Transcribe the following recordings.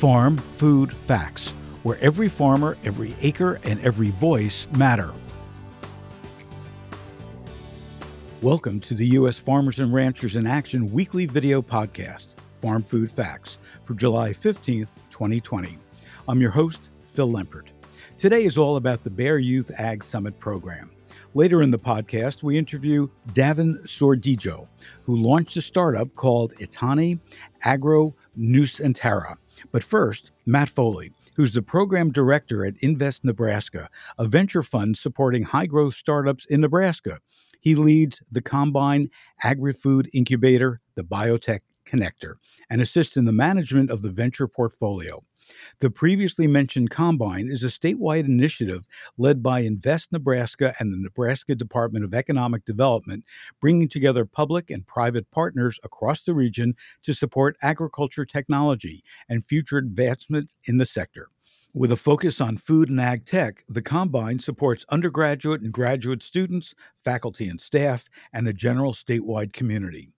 Farm Food Facts, where every farmer, every acre, and every voice matter. Welcome to the U.S. Farmers and Ranchers in Action weekly video podcast, Farm Food Facts, for July 15th, 2020. I'm your host, Phil Lempert. Today is all about the Bayer Youth Ag Summit program. Later in the podcast, we interview Davin Sudirjo, who launched a startup called Itani Agro Nusantara. But first, Matt Foley, who's the program director at Invest Nebraska, a venture fund supporting high growth startups in Nebraska. He leads the Combine Agri Food Incubator, the Biotech Connector, and assists in the management of the venture portfolio. The previously mentioned Combine is a statewide initiative led by Invest Nebraska and the Nebraska Department of Economic Development, bringing together public and private partners across the region to support agriculture technology and future advancements in the sector. With a focus on food and ag tech, the Combine supports undergraduate and graduate students, faculty and staff, and the general statewide community.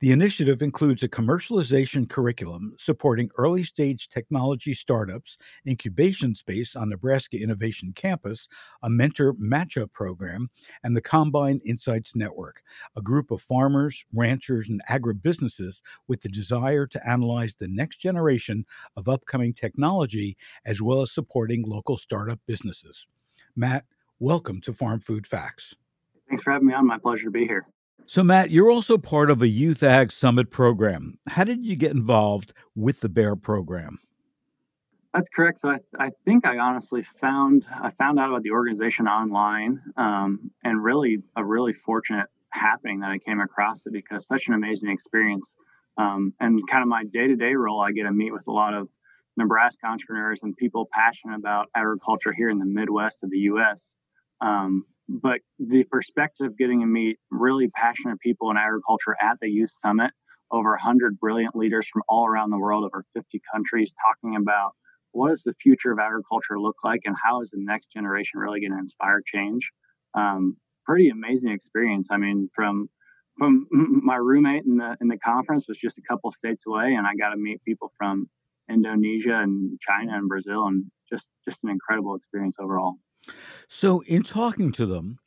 The initiative includes a commercialization curriculum supporting early stage technology startups, incubation space on Nebraska Innovation Campus, a mentor matchup program, and the Combine Insights Network, a group of farmers, ranchers, and agribusinesses with the desire to analyze the next generation of upcoming technology as well as supporting local startup businesses. Matt, welcome to Farm Food Facts. Thanks for having me on. My pleasure to be here. So, Matt, you're also part of a Youth Ag Summit program. How did you get involved with the Bayer program? That's correct. So I, I think I honestly found I found out about the organization online, um, and really a really fortunate happening that I came across it because such an amazing experience. Um, and kind of my day to day role, I get to meet with a lot of Nebraska entrepreneurs and people passionate about agriculture here in the Midwest of the U.S. Um, but the perspective of getting to meet really passionate people in agriculture at the Youth Summit, over 100 brilliant leaders from all around the world, over 50 countries, talking about what does the future of agriculture look like and how is the next generation really going to inspire change. Um, pretty amazing experience. I mean, from from my roommate in the in the conference was just a couple states away, and I got to meet people from Indonesia and China and Brazil, and just just an incredible experience overall. So, in talking to them,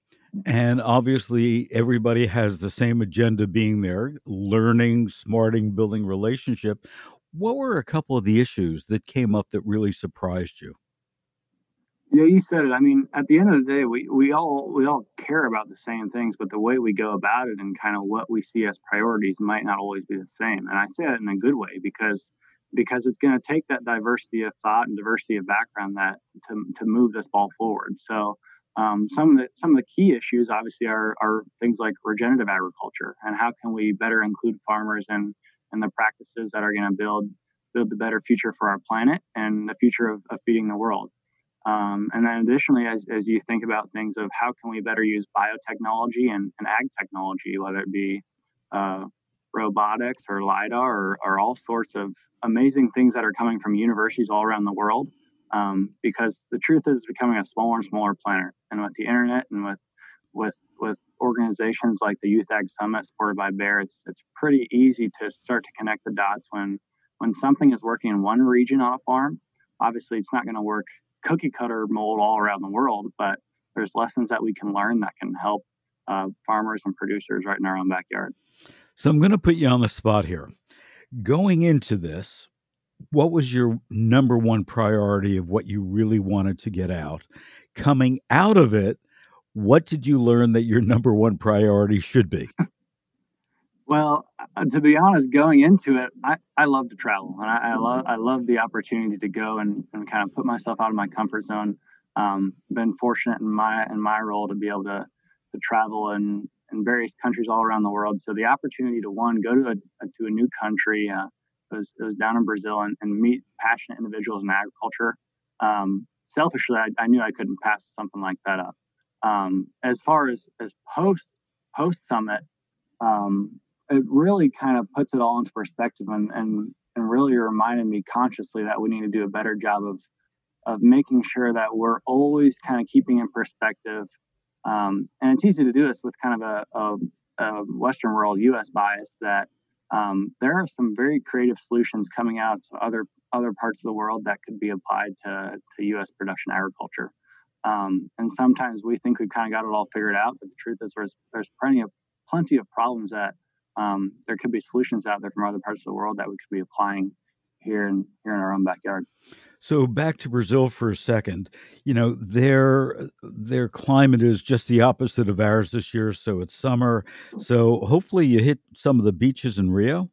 and obviously everybody has the same agenda being there learning, smarting, building relationship. What were a couple of the issues that came up that really surprised you? Yeah, you said it. I mean, at the end of the day, we, we all we all care about the same things, but the way we go about it and kind of what we see as priorities might not always be the same. And I say that in a good way because because it's going to take that diversity of thought and diversity of background that to, to move this ball forward. So um, some of the some of the key issues obviously are, are things like regenerative agriculture and how can we better include farmers and and the practices that are going to build build the better future for our planet and the future of, of feeding the world. Um, and then additionally, as, as you think about things of how can we better use biotechnology and, and ag technology, whether it be uh, robotics or lidar or, or, all sorts of amazing things that are coming from universities all around the world um, because the truth is becoming a smaller and smaller planet. And with the internet and with with with organizations like the youth ag summit supported by Bayer it's it's pretty easy to start to connect the dots when when something is working in one region on a farm. Obviously it's not going to work cookie cutter mold all around the world but there's lessons that we can learn that can help uh, farmers and producers right in our own backyard so I'm going to put you on the spot here. Going into this, what was your number one priority of what you really wanted to get out? Coming out of it, what did you learn that your number one priority should be? Well, uh, to be honest, going into it, I, I love to travel and I, I love I love the opportunity to go and, and kind of put myself out of my comfort zone. Um, been fortunate in my in my role to be able to to travel and in various countries all around the world. So the opportunity to one go to a, to a new country uh, was, was down in Brazil and, and, meet passionate individuals in agriculture. Um, selfishly, I, I, knew I couldn't pass something like that up. Um, as far as as post post summit, um, it really kind of puts it all into perspective and, and and really reminded me consciously that we need to do a better job of of making sure that we're always kind of keeping in perspective um, and it's easy to do this with kind of a, a, a Western world U.S. bias that um, there are some very creative solutions coming out to other other parts of the world that could be applied to, to U.S. production agriculture. Um, and sometimes we think we've kind of got it all figured out, but the truth is there's there's plenty of plenty of problems that um, there could be solutions out there from other parts of the world that we could be applying here in here in our own backyard. So back to Brazil for a second. You know, their their climate is just the opposite of ours this year, so it's summer. So hopefully you hit some of the beaches in Rio.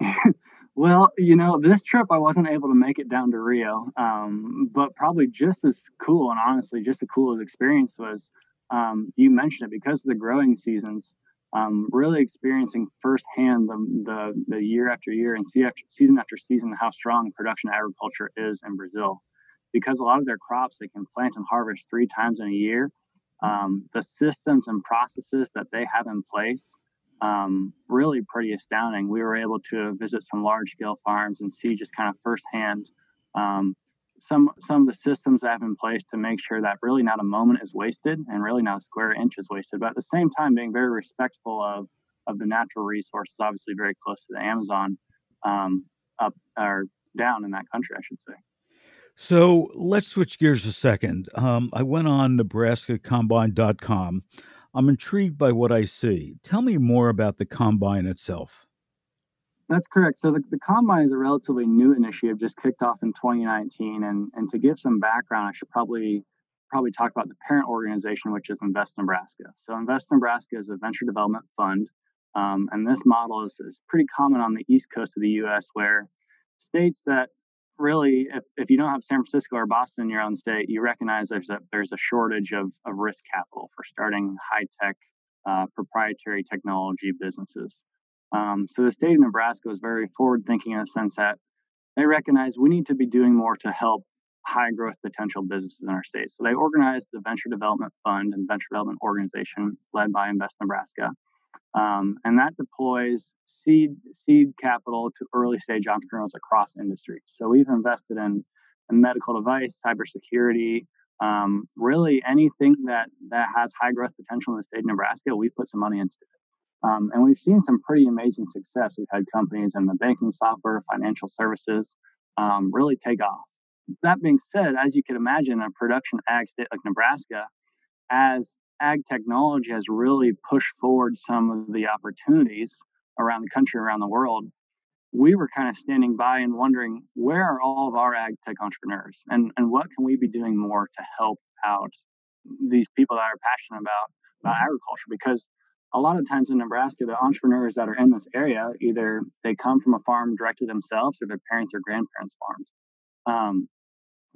well, you know, this trip I wasn't able to make it down to Rio, um, but probably just as cool and honestly, just as cool as experience was um, you mentioned it because of the growing seasons um, really experiencing firsthand the, the, the year after year and season after season how strong production agriculture is in Brazil. Because a lot of their crops they can plant and harvest three times in a year, um, the systems and processes that they have in place um, really pretty astounding. We were able to visit some large scale farms and see just kind of firsthand um, some some of the systems I have in place to make sure that really not a moment is wasted and really not a square inch is wasted, but at the same time being very respectful of of the natural resources, obviously very close to the Amazon, um, up or down in that country, I should say. So let's switch gears a second. Um, I went on NebraskaCombine.com. I'm intrigued by what I see. Tell me more about the combine itself. That's correct. So the, the Combine is a relatively new initiative, just kicked off in 2019. And, and to give some background, I should probably probably talk about the parent organization, which is Invest Nebraska. So Invest Nebraska is a venture development fund. Um, and this model is, is pretty common on the east coast of the U.S., where states that really, if, if you don't have San Francisco or Boston in your own state, you recognize there's a, there's a shortage of, of risk capital for starting high tech uh, proprietary technology businesses. Um, so the state of Nebraska was very forward thinking in the sense that they recognize we need to be doing more to help high growth potential businesses in our state. So they organized the Venture Development Fund and Venture Development Organization led by Invest Nebraska. Um, and that deploys seed seed capital to early stage entrepreneurs across industries. So we've invested in, in medical device, cybersecurity, um, really anything that that has high growth potential in the state of Nebraska. We put some money into it. Um, and we've seen some pretty amazing success. We've had companies in the banking software, financial services um, really take off. That being said, as you can imagine, a production ag state like Nebraska, as ag technology has really pushed forward some of the opportunities around the country, around the world, we were kind of standing by and wondering where are all of our ag tech entrepreneurs and, and what can we be doing more to help out these people that are passionate about, about agriculture? Because a lot of times in Nebraska, the entrepreneurs that are in this area either they come from a farm directly themselves or their parents or grandparents' farms. Um,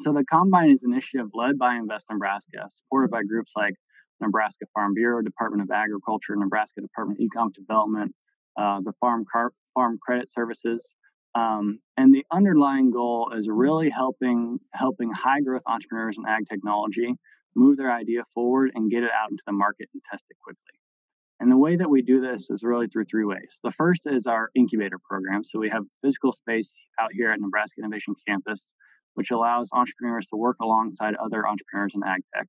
so the Combine is an initiative led by Invest Nebraska, supported by groups like Nebraska Farm Bureau, Department of Agriculture, Nebraska Department of Economic Development, uh, the Farm Car- Farm Credit Services, um, and the underlying goal is really helping helping high growth entrepreneurs in ag technology move their idea forward and get it out into the market and test it quickly. And the way that we do this is really through three ways. The first is our incubator program. So we have physical space out here at Nebraska Innovation Campus, which allows entrepreneurs to work alongside other entrepreneurs in ag tech.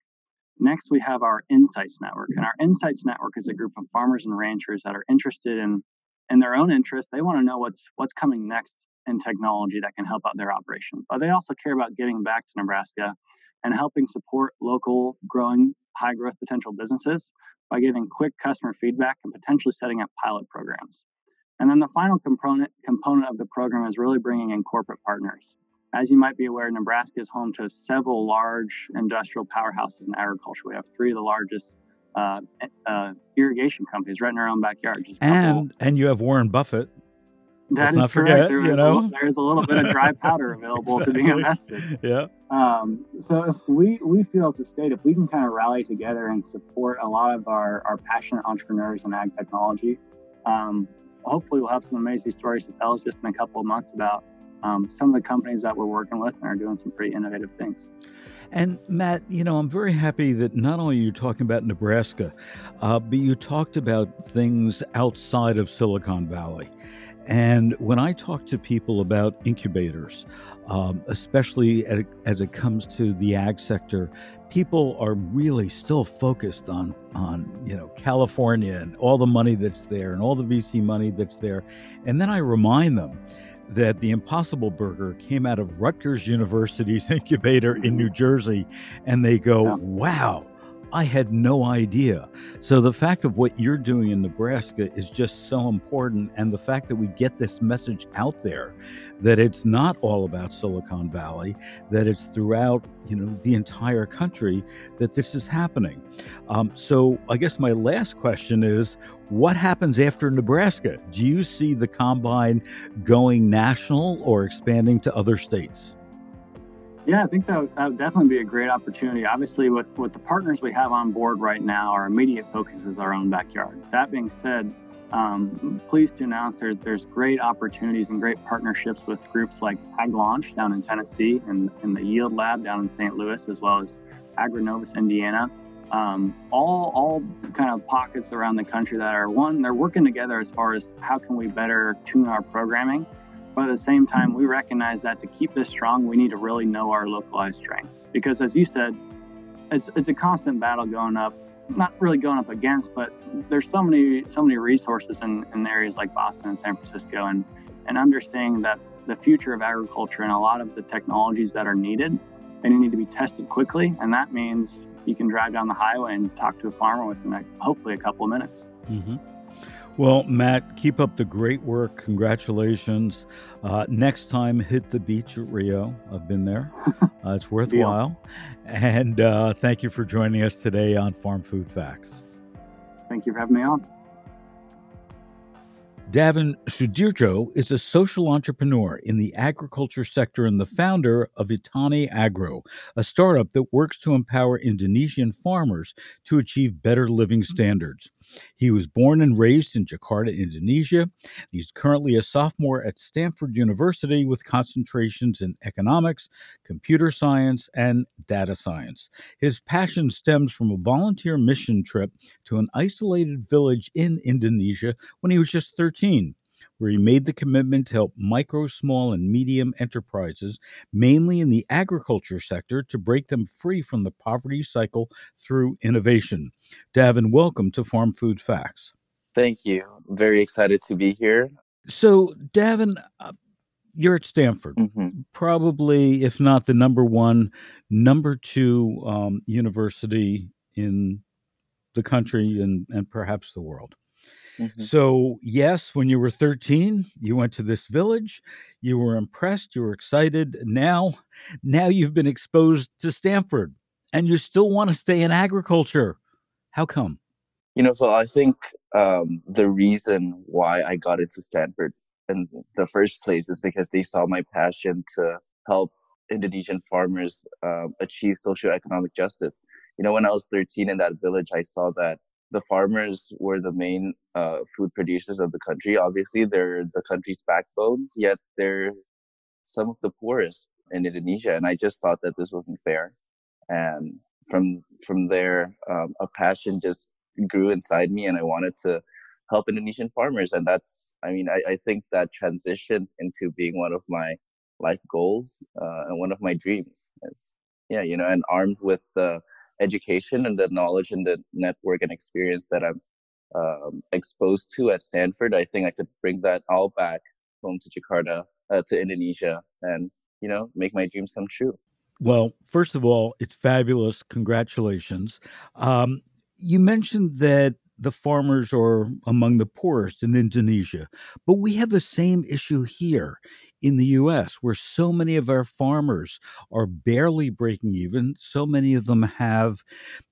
Next, we have our Insights Network. And our Insights Network is a group of farmers and ranchers that are interested in, in their own interest. They want to know what's what's coming next in technology that can help out their operation. But they also care about giving back to Nebraska and helping support local growing high growth potential businesses by giving quick customer feedback and potentially setting up pilot programs. And then the final component, component of the program is really bringing in corporate partners. As you might be aware, Nebraska is home to several large industrial powerhouses in agriculture. We have three of the largest uh, uh, irrigation companies right in our own backyard. and and you have Warren Buffett that Let's is not correct. Forget, there you know, a, there's a little bit of dry powder available exactly. to be invested. Yeah. Um, so if we we feel as a state, if we can kind of rally together and support a lot of our our passionate entrepreneurs in ag technology, um, hopefully we'll have some amazing stories to tell us just in a couple of months about um, some of the companies that we're working with and are doing some pretty innovative things. And Matt, you know, I'm very happy that not only are you talking about Nebraska, uh, but you talked about things outside of Silicon Valley. And when I talk to people about incubators, um, especially at, as it comes to the ag sector, people are really still focused on on you know California and all the money that's there and all the VC money that's there, and then I remind them that the Impossible Burger came out of Rutgers University's incubator in New Jersey, and they go, "Wow." I had no idea. So the fact of what you're doing in Nebraska is just so important. And the fact that we get this message out there that it's not all about Silicon Valley, that it's throughout, you know, the entire country that this is happening. Um, so I guess my last question is what happens after Nebraska? Do you see the combine going national or expanding to other states? Yeah, I think that would, that would definitely be a great opportunity. Obviously, with, with the partners we have on board right now, our immediate focus is our own backyard. That being said, um, pleased to announce there, there's great opportunities and great partnerships with groups like Ag Launch down in Tennessee and, and the Yield Lab down in St. Louis, as well as AgriNovus Indiana. Um, all, all kind of pockets around the country that are one, they're working together as far as how can we better tune our programming but at the same time, we recognize that to keep this strong, we need to really know our localized strengths. Because as you said, it's, it's a constant battle going up, not really going up against, but there's so many so many resources in, in areas like Boston and San Francisco, and and understanding that the future of agriculture and a lot of the technologies that are needed, they need to be tested quickly, and that means you can drive down the highway and talk to a farmer within hopefully a couple of minutes. Mm-hmm. Well, Matt, keep up the great work. Congratulations. Uh, next time, hit the beach at Rio. I've been there. Uh, it's worthwhile. And uh, thank you for joining us today on Farm Food Facts. Thank you for having me on. Davin Sudirjo is a social entrepreneur in the agriculture sector and the founder of Itani Agro, a startup that works to empower Indonesian farmers to achieve better living standards. He was born and raised in Jakarta, Indonesia. He's currently a sophomore at Stanford University with concentrations in economics, computer science, and data science. His passion stems from a volunteer mission trip to an isolated village in Indonesia when he was just 13 where he made the commitment to help micro, small, and medium enterprises, mainly in the agriculture sector, to break them free from the poverty cycle through innovation. Davin, welcome to Farm Food Facts. Thank you. very excited to be here. So, Davin, uh, you're at Stanford, mm-hmm. probably, if not the number one, number two um, university in the country and, and perhaps the world. Mm-hmm. So, yes, when you were 13, you went to this village, you were impressed, you were excited. Now, now you've been exposed to Stanford and you still want to stay in agriculture. How come? You know, so I think um, the reason why I got into Stanford in the first place is because they saw my passion to help Indonesian farmers um, achieve socioeconomic justice. You know, when I was 13 in that village, I saw that the farmers were the main uh, food producers of the country. Obviously, they're the country's backbone, yet they're some of the poorest in Indonesia. And I just thought that this wasn't fair. And from from there, um, a passion just grew inside me, and I wanted to help Indonesian farmers. And that's, I mean, I, I think that transition into being one of my life goals uh, and one of my dreams. Yeah, you know, and armed with the education and the knowledge and the network and experience that I'm um, exposed to at Stanford, I think I could bring that all back home to Jakarta, uh, to Indonesia, and you know, make my dreams come true. Well, first of all, it's fabulous. Congratulations. Um, you mentioned that the farmers are among the poorest in Indonesia. But we have the same issue here in the US, where so many of our farmers are barely breaking even. So many of them have,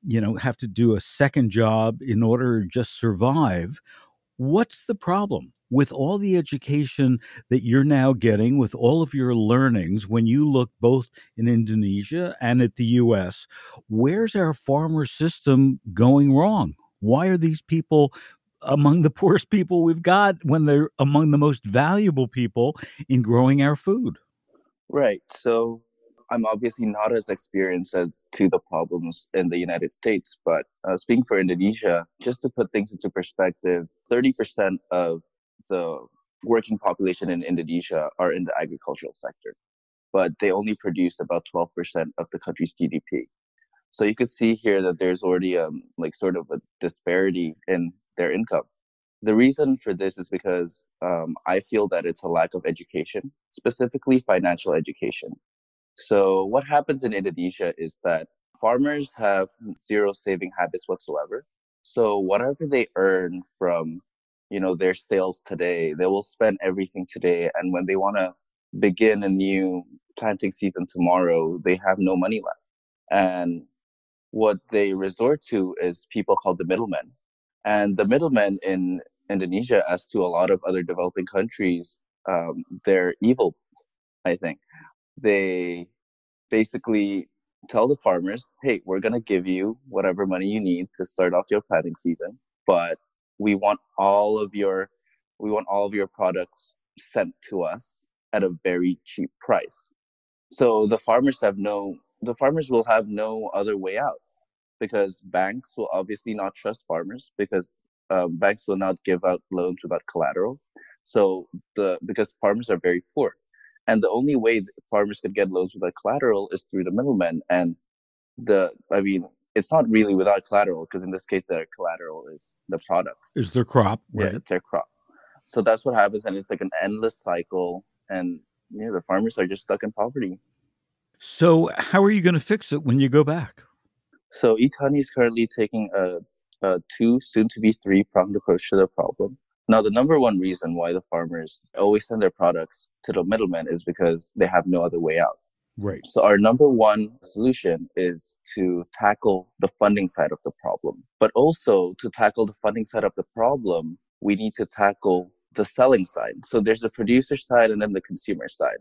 you know, have to do a second job in order to just survive. What's the problem? With all the education that you're now getting, with all of your learnings, when you look both in Indonesia and at the US, where's our farmer system going wrong? Why are these people among the poorest people we've got when they're among the most valuable people in growing our food? Right. So I'm obviously not as experienced as to the problems in the United States, but uh, speaking for Indonesia, just to put things into perspective, 30% of the working population in Indonesia are in the agricultural sector, but they only produce about 12% of the country's GDP. So you could see here that there's already um, like sort of a disparity in their income. The reason for this is because um, I feel that it's a lack of education, specifically financial education. So what happens in Indonesia is that farmers have zero saving habits whatsoever. So whatever they earn from, you know, their sales today, they will spend everything today. And when they want to begin a new planting season tomorrow, they have no money left. And what they resort to is people called the middlemen. And the middlemen in Indonesia, as to a lot of other developing countries, um, they're evil, I think. They basically tell the farmers, hey, we're going to give you whatever money you need to start off your planting season, but we want all of your we want all of your products sent to us at a very cheap price. So the farmers have no the farmers will have no other way out because banks will obviously not trust farmers because uh, banks will not give out loans without collateral. So the because farmers are very poor, and the only way farmers could get loans without collateral is through the middlemen. And the I mean, it's not really without collateral because in this case, their collateral is the products. Is their crop? Right? Yeah, it's their crop. So that's what happens, and it's like an endless cycle. And you know, the farmers are just stuck in poverty. So, how are you going to fix it when you go back? So, Itani is currently taking a, a two, soon to be three pronged approach to the problem. Now, the number one reason why the farmers always send their products to the middlemen is because they have no other way out. Right. So, our number one solution is to tackle the funding side of the problem. But also, to tackle the funding side of the problem, we need to tackle the selling side. So, there's the producer side and then the consumer side.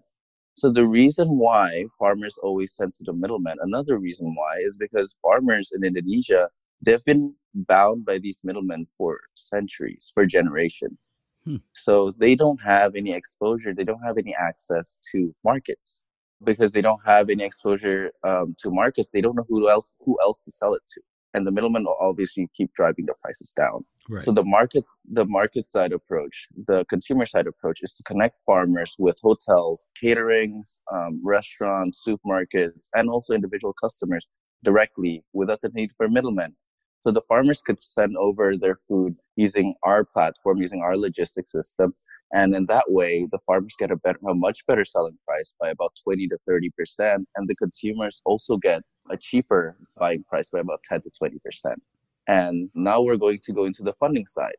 So the reason why farmers always send to the middlemen, another reason why is because farmers in Indonesia, they've been bound by these middlemen for centuries, for generations. Hmm. So they don't have any exposure, they don't have any access to markets because they don't have any exposure um, to markets. They don't know who else who else to sell it to and the middlemen will obviously keep driving the prices down. Right. So the market, the market side approach, the consumer side approach is to connect farmers with hotels, caterings, um, restaurants, supermarkets, and also individual customers directly without the need for middlemen. So the farmers could send over their food using our platform, using our logistics system, and in that way, the farmers get a, better, a much better selling price by about 20 to 30 percent, and the consumers also get a cheaper buying price by about 10 to 20 percent. And now we're going to go into the funding side.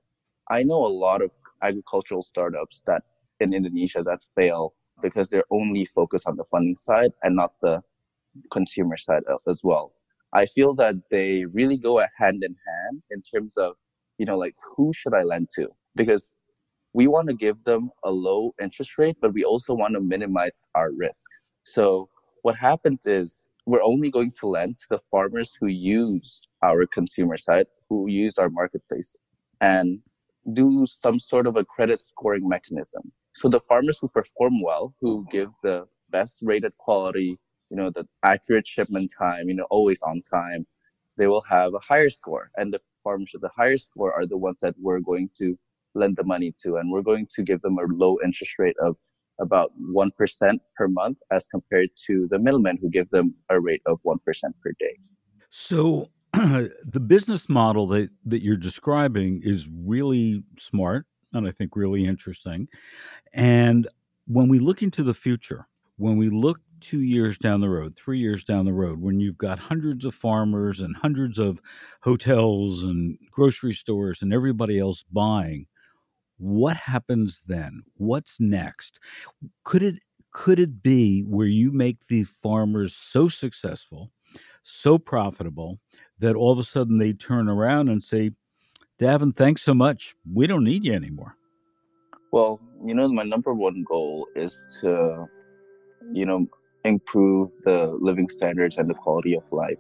I know a lot of agricultural startups that in Indonesia that fail because they're only focused on the funding side and not the consumer side as well. I feel that they really go hand in hand in terms of, you know, like who should I lend to? Because we want to give them a low interest rate, but we also want to minimize our risk. So what happens is we're only going to lend to the farmers who use our consumer side, who use our marketplace, and do some sort of a credit scoring mechanism. So the farmers who perform well, who give the best rated quality, you know, the accurate shipment time, you know, always on time, they will have a higher score. And the farmers with the higher score are the ones that we're going to lend the money to. And we're going to give them a low interest rate of about 1% per month as compared to the middlemen who give them a rate of 1% per day. So the business model that, that you're describing is really smart and I think really interesting. And when we look into the future, when we look two years down the road, three years down the road, when you've got hundreds of farmers and hundreds of hotels and grocery stores and everybody else buying, what happens then? What's next? Could it could it be where you make the farmers so successful, so profitable that all of a sudden they turn around and say, Davin, thanks so much. We don't need you anymore. Well, you know, my number one goal is to, you know, improve the living standards and the quality of life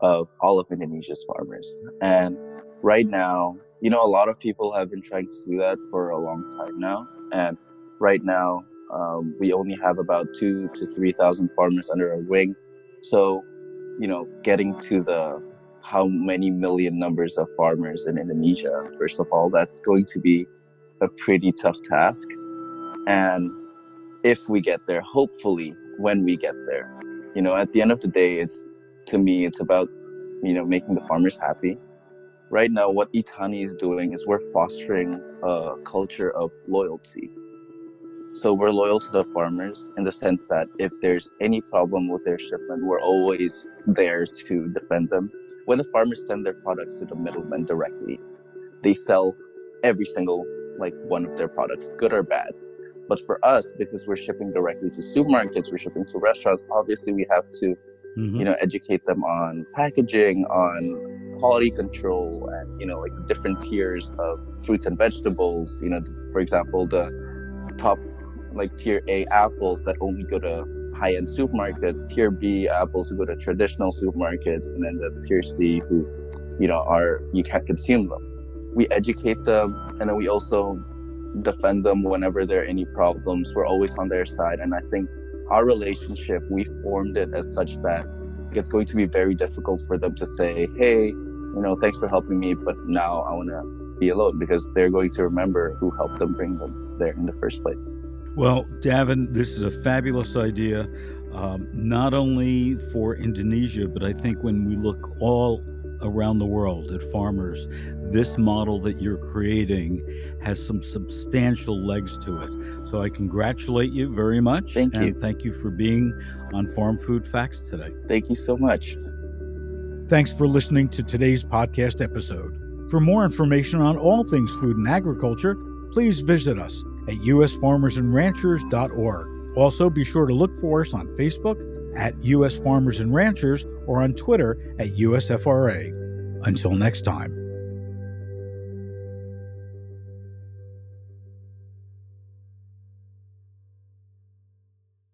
of all of Indonesia's farmers. And right now, you know, a lot of people have been trying to do that for a long time now. And right now, um, we only have about two to 3,000 farmers under our wing. So, you know, getting to the how many million numbers of farmers in Indonesia, first of all, that's going to be a pretty tough task. And if we get there, hopefully, when we get there, you know, at the end of the day, it's to me, it's about, you know, making the farmers happy. Right now, what Itani is doing is we're fostering a culture of loyalty. So we're loyal to the farmers in the sense that if there's any problem with their shipment, we're always there to defend them. When the farmers send their products to the middlemen directly, they sell every single like one of their products, good or bad. But for us, because we're shipping directly to supermarkets, we're shipping to restaurants, obviously we have to, mm-hmm. you know, educate them on packaging, on quality control, and you know, like different tiers of fruits and vegetables. You know, for example, the top like tier A apples that only go to high-end supermarkets, tier B apples who go to traditional supermarkets, and then the tier C who, you know, are you can't consume them. We educate them, and then we also defend them whenever there are any problems. We're always on their side. And I think our relationship, we formed it as such that it's going to be very difficult for them to say, hey, you know, thanks for helping me, but now I want to be alone because they're going to remember who helped them bring them there in the first place. Well, Davin, this is a fabulous idea, um, not only for Indonesia, but I think when we look all around the world at farmers, this model that you're creating has some substantial legs to it. So I congratulate you very much. Thank you. And thank you for being on Farm Food Facts today. Thank you so much. Thanks for listening to today's podcast episode. For more information on all things food and agriculture, please visit us at usfarmersandranchers.org. Also, be sure to look for us on Facebook at US Farmers and Ranchers or on Twitter at USFRA. Until next time.